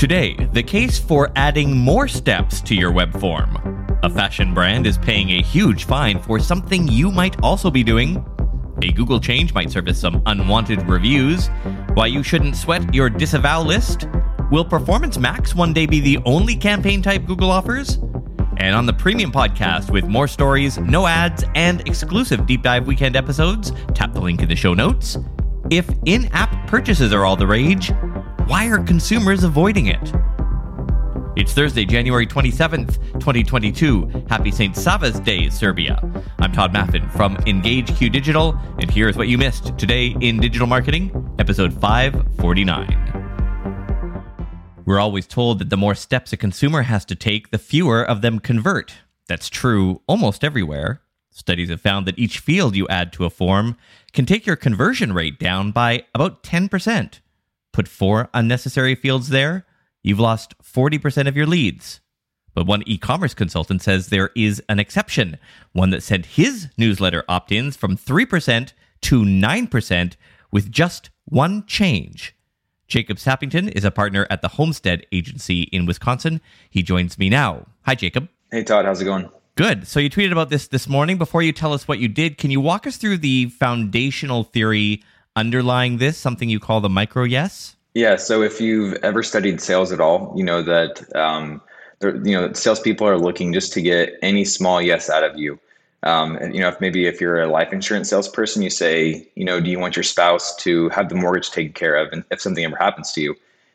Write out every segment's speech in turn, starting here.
Today, the case for adding more steps to your web form. A fashion brand is paying a huge fine for something you might also be doing. A Google change might surface some unwanted reviews. Why you shouldn't sweat your disavow list. Will Performance Max one day be the only campaign type Google offers? And on the premium podcast with more stories, no ads, and exclusive deep dive weekend episodes, tap the link in the show notes. If in app purchases are all the rage, why are consumers avoiding it? It's Thursday, January 27th, 2022. Happy St. Sava's Day, Serbia. I'm Tod Maffin from Engage Q Digital, and here's what you missed today in digital marketing, episode 549. We're always told that the more steps a consumer has to take, the fewer of them convert. That's true almost everywhere. Studies have found that each field you add to a form can take your conversion rate down by about 10%. Put four unnecessary fields there, you've lost 40% of your leads. But one e commerce consultant says there is an exception, one that sent his newsletter opt ins from 3% to 9% with just one change. Jacob Sappington is a partner at the Homestead Agency in Wisconsin. He joins me now. Hi, Jacob. Hey, Tod. How's it going? Good. So you tweeted about this this morning. Before you tell us what you did, can you walk us through the foundational theory underlying this, something you call the micro yes? Yeah. So if you've ever studied sales at all, you know that um, you know salespeople are looking just to get any small yes out of you. Um, and, you know, if maybe if you're a life insurance salesperson, you say, you know, do you want your spouse to have the mortgage taken care of, and if something ever happens to you,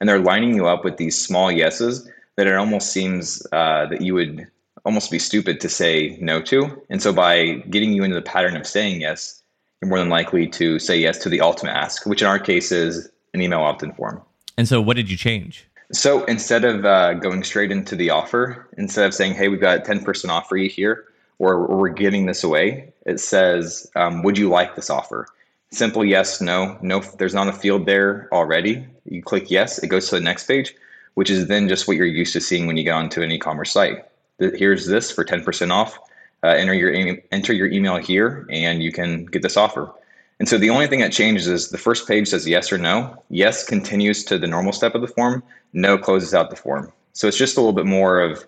and they're lining you up with these small yeses that it almost seems uh, that you would almost be stupid to say no to. And so by getting you into the pattern of saying yes, you're more than likely to say yes to the ultimate ask, which in our case is an email opt-in form. And so, what did you change? So instead of uh, going straight into the offer, instead of saying, "Hey, we've got 10% off for you here," or "We're giving this away," it says, um, "Would you like this offer?" Simple yes, no, no. There's not a field there already. You click yes, it goes to the next page, which is then just what you're used to seeing when you get onto an e-commerce site. Here's this for 10% off. Uh, enter your enter your email here, and you can get this offer. And so the only thing that changes is the first page says yes or no. Yes continues to the normal step of the form. No closes out the form. So it's just a little bit more of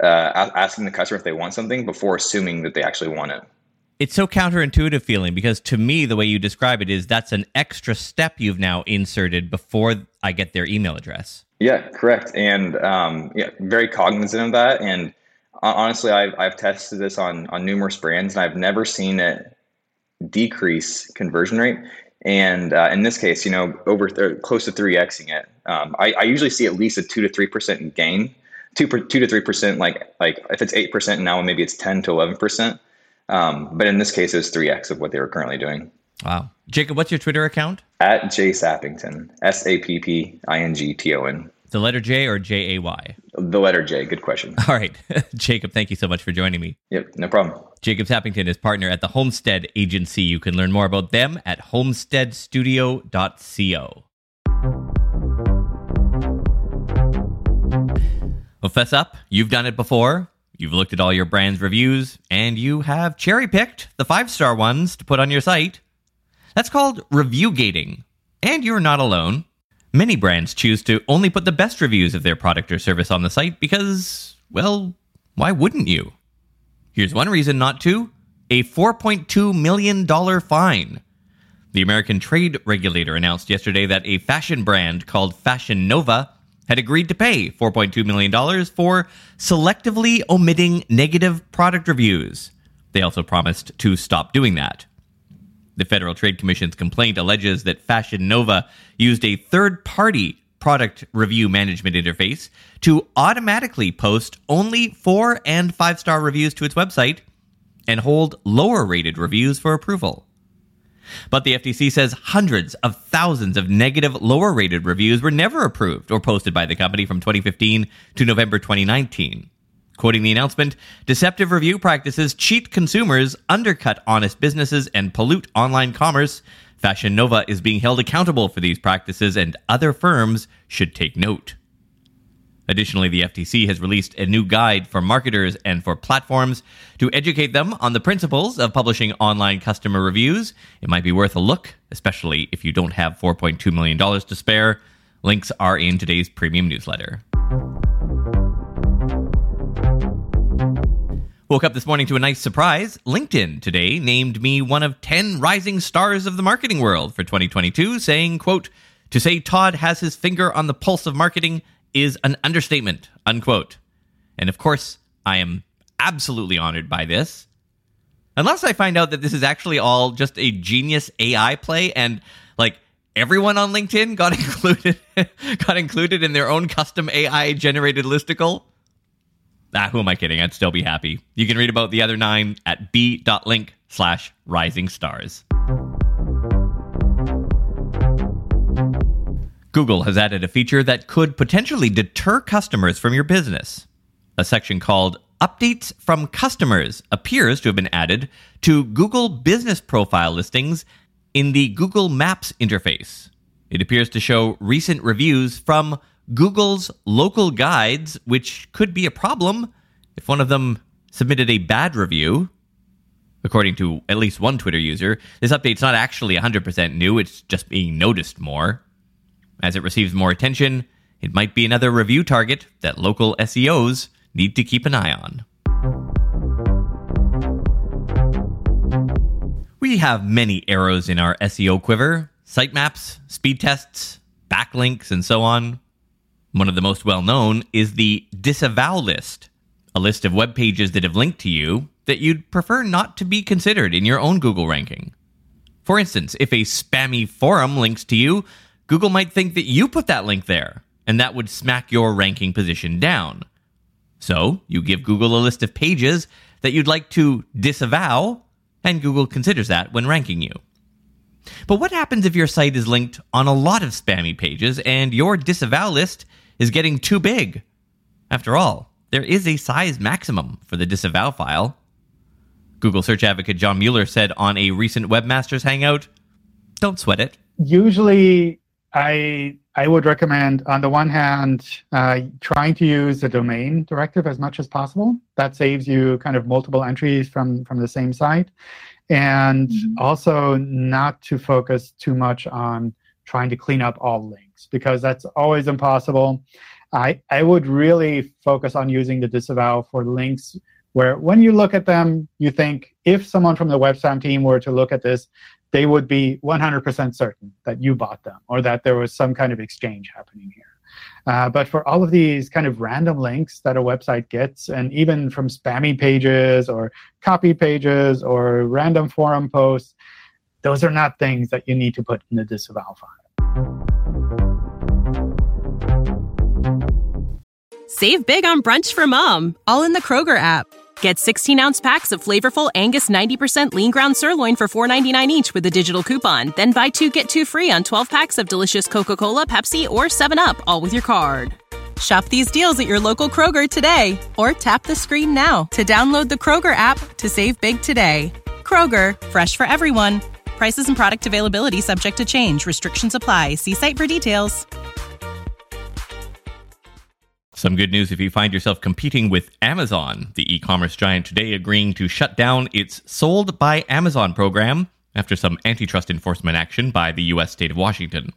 uh, asking the customer if they want something before assuming that they actually want it. It's so counterintuitive feeling because to me, the way you describe it is that's an extra step you've now inserted before I get their email address. Yeah, correct. And um, yeah, very cognizant of that. And honestly, I've, I've tested this on, on numerous brands and I've never seen it decrease conversion rate. And uh, in this case, you know, over th- close to 3xing it. Um, I, I, usually see at least a 2 to 3% gain. 2, per, 2 to 3%, like, like if it's 8% now, maybe it's 10 to 11%. Um, but in this case, it's 3x of what they were currently doing. Wow. Jacob, what's your Twitter account? At J Sappington, S A P P I N G T O N. The letter J or J A Y? The letter J. Good question. All right. Jacob, thank you so much for joining me. Yep, no problem. Jacob Sappington is partner at the Homestead Agency. You can learn more about them at homesteadstudio.co. Well, fess up, you've done it before. You've looked at all your brand's reviews, and you have cherry picked the five star ones to put on your site. That's called review gating. And you're not alone. Many brands choose to only put the best reviews of their product or service on the site because, well, why wouldn't you? Here's one reason not to a $4.2 million fine. The American Trade Regulator announced yesterday that a fashion brand called Fashion Nova had agreed to pay $4.2 million for selectively omitting negative product reviews. They also promised to stop doing that. The Federal Trade Commission's complaint alleges that Fashion Nova used a third party product review management interface to automatically post only four and five star reviews to its website and hold lower rated reviews for approval. But the FTC says hundreds of thousands of negative, lower rated reviews were never approved or posted by the company from 2015 to November 2019. Quoting the announcement, deceptive review practices cheat consumers, undercut honest businesses, and pollute online commerce. Fashion Nova is being held accountable for these practices, and other firms should take note. Additionally, the FTC has released a new guide for marketers and for platforms to educate them on the principles of publishing online customer reviews. It might be worth a look, especially if you don't have $4.2 million to spare. Links are in today's premium newsletter. Woke up this morning to a nice surprise. LinkedIn today named me one of 10 rising stars of the marketing world for 2022, saying, quote, to say Tod has his finger on the pulse of marketing is an understatement, unquote. And of course, I am absolutely honored by this. Unless I find out that this is actually all just a genius AI play and like everyone on LinkedIn got included got included in their own custom AI generated listicle. Ah, who am I kidding? I'd still be happy. You can read about the other nine at b.link slash rising stars. Google has added a feature that could potentially deter customers from your business. A section called Updates from Customers appears to have been added to Google Business Profile listings in the Google Maps interface. It appears to show recent reviews from Google's local guides, which could be a problem if one of them submitted a bad review. According to at least one Twitter user, this update's not actually 100% new, it's just being noticed more. As it receives more attention, it might be another review target that local SEOs need to keep an eye on. We have many arrows in our SEO quiver sitemaps, speed tests, backlinks, and so on. One of the most well known is the disavow list, a list of web pages that have linked to you that you'd prefer not to be considered in your own Google ranking. For instance, if a spammy forum links to you, Google might think that you put that link there, and that would smack your ranking position down. So, you give Google a list of pages that you'd like to disavow, and Google considers that when ranking you. But what happens if your site is linked on a lot of spammy pages and your disavow list is getting too big? After all, there is a size maximum for the disavow file. Google search advocate John Mueller said on a recent Webmasters Hangout, don't sweat it. Usually, I I would recommend, on the one hand, uh, trying to use the domain directive as much as possible. That saves you kind of multiple entries from from the same site, and mm-hmm. also not to focus too much on trying to clean up all links because that's always impossible. I I would really focus on using the disavow for links where when you look at them, you think if someone from the web spam team were to look at this, they would be 100% certain that you bought them or that there was some kind of exchange happening here. Uh, but for all of these kind of random links that a website gets, and even from spammy pages or copy pages or random forum posts, those are not things that you need to put in the disavow file. Save big on brunch for mom, all in the Kroger app. Get 16 ounce packs of flavorful Angus 90% lean ground sirloin for $4.99 each with a digital coupon. Then buy two get two free on 12 packs of delicious Coca Cola, Pepsi, or 7UP, all with your card. Shop these deals at your local Kroger today or tap the screen now to download the Kroger app to save big today. Kroger, fresh for everyone. Prices and product availability subject to change. Restrictions apply. See site for details. Some good news if you find yourself competing with Amazon, the e commerce giant today agreeing to shut down its Sold by Amazon program after some antitrust enforcement action by the U.S. state of Washington.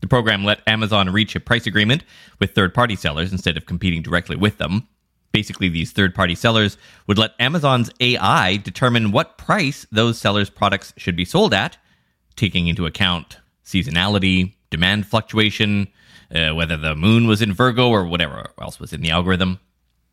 The program let Amazon reach a price agreement with third party sellers instead of competing directly with them. Basically, these third party sellers would let Amazon's AI determine what price those sellers' products should be sold at, taking into account seasonality, demand fluctuation, uh, whether the moon was in Virgo or whatever else was in the algorithm.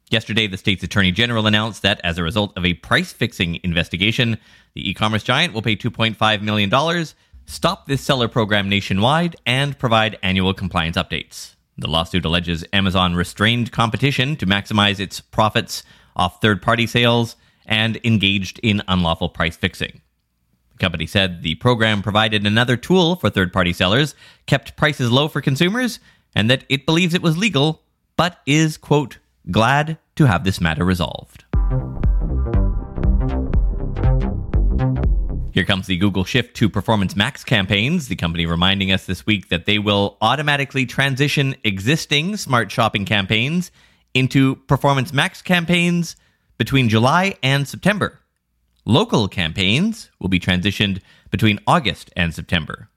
Yesterday, the state's attorney general announced that as a result of a price fixing investigation, the e commerce giant will pay $2.5 million, stop this seller program nationwide, and provide annual compliance updates. The lawsuit alleges Amazon restrained competition to maximize its profits off third party sales and engaged in unlawful price fixing The company said the program provided another tool for third party sellers, kept prices low for consumers, and that it believes it was legal, but is, quote, glad to have this matter resolved. Here comes the Google shift to Performance Max campaigns, the company reminding us this week that they will automatically transition existing smart shopping campaigns into Performance Max campaigns between July and September. Local campaigns will be transitioned between August and September.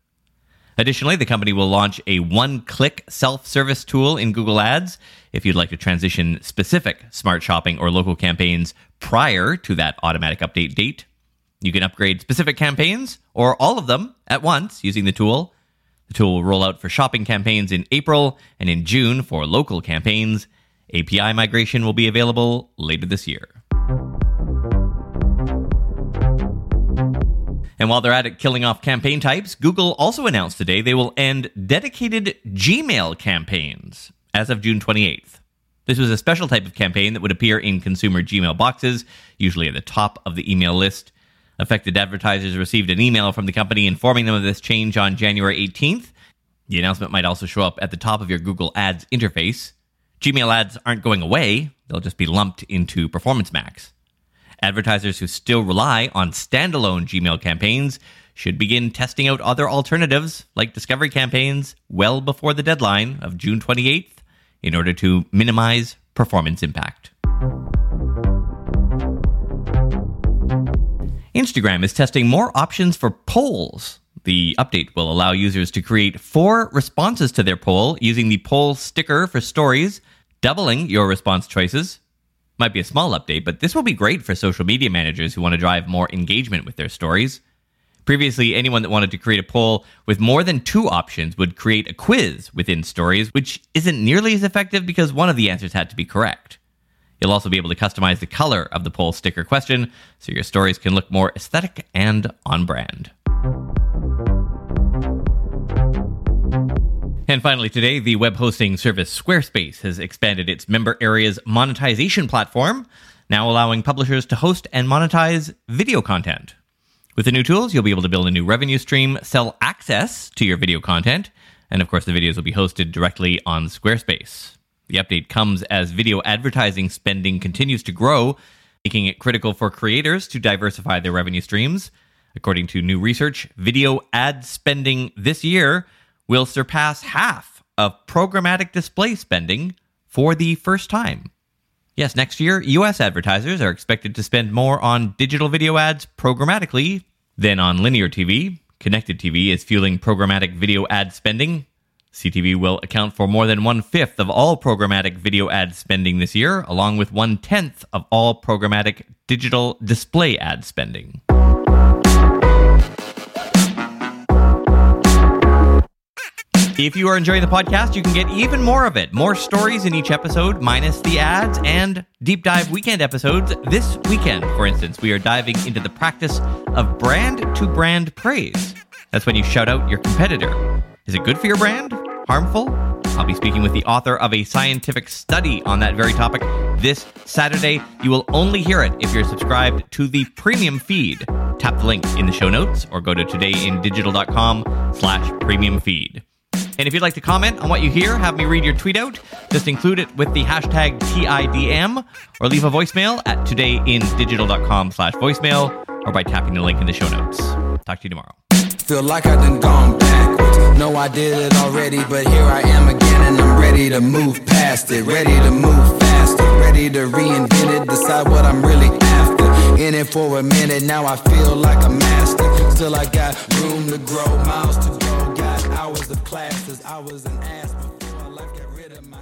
Additionally, the company will launch a one click self service tool in Google Ads if you'd like to transition specific smart shopping or local campaigns prior to that automatic update date. You can upgrade specific campaigns or all of them at once using the tool. The tool will roll out for shopping campaigns in April and in June for local campaigns. API migration will be available later this year. And while they're at it killing off campaign types, Google also announced today they will end dedicated Gmail campaigns as of June 28th. This was a special type of campaign that would appear in consumer Gmail boxes, usually at the top of the email list. Affected advertisers received an email from the company informing them of this change on January 18th. The announcement might also show up at the top of your Google Ads interface. Gmail ads aren't going away, they'll just be lumped into Performance Max. Advertisers who still rely on standalone Gmail campaigns should begin testing out other alternatives like discovery campaigns well before the deadline of June 28th in order to minimize performance impact. Instagram is testing more options for polls. The update will allow users to create four responses to their poll using the poll sticker for stories, doubling your response choices might be a small update, but this will be great for social media managers who want to drive more engagement with their stories. Previously, anyone that wanted to create a poll with more than two options would create a quiz within stories, which isn't nearly as effective because one of the answers had to be correct. You'll also be able to customize the color of the poll sticker question so your stories can look more aesthetic and on brand. And finally, today, the web hosting service Squarespace has expanded its member areas monetization platform, now allowing publishers to host and monetize video content. With the new tools, you'll be able to build a new revenue stream, sell access to your video content, and of course, the videos will be hosted directly on Squarespace. The update comes as video advertising spending continues to grow, making it critical for creators to diversify their revenue streams. According to new research, video ad spending this year will surpass half of programmatic display spending for the first time. Yes, next year, US advertisers are expected to spend more on digital video ads programmatically than on linear TV. Connected TV is fueling programmatic video ad spending. CTV will account for more than one fifth of all programmatic video ad spending this year, along with one tenth of all programmatic digital display ad spending. If you are enjoying the podcast, you can get even more of it. More stories in each episode, minus the ads, and deep dive weekend episodes. This weekend, for instance, we are diving into the practice of brand to brand praise. That's when you shout out your competitor. Is it good for your brand? Harmful? I'll be speaking with the author of a scientific study on that very topic this Saturday. You will only hear it if you're subscribed to the premium feed. Tap the link in the show notes or go to todayindigital.com slash premium feed. And if you'd like to comment on what you hear, have me read your tweet out. Just include it with the hashtag TIDM or leave a voicemail at todayindigital.com slash voicemail or by tapping the link in the show notes. Talk to you tomorrow. Feel like I done gone backwards. No, I did it already, but here I am again, and I'm ready to move past it, ready to move faster, ready to reinvent it, decide what I'm really after. In it for a minute, now I feel like a master. Still, I got room to grow, miles to go, got hours of classes, I was an ass before life got rid of my.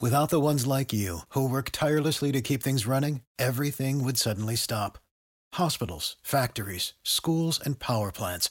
Without the ones like you, who work tirelessly to keep things running, everything would suddenly stop. Hospitals, factories, schools, and power plants,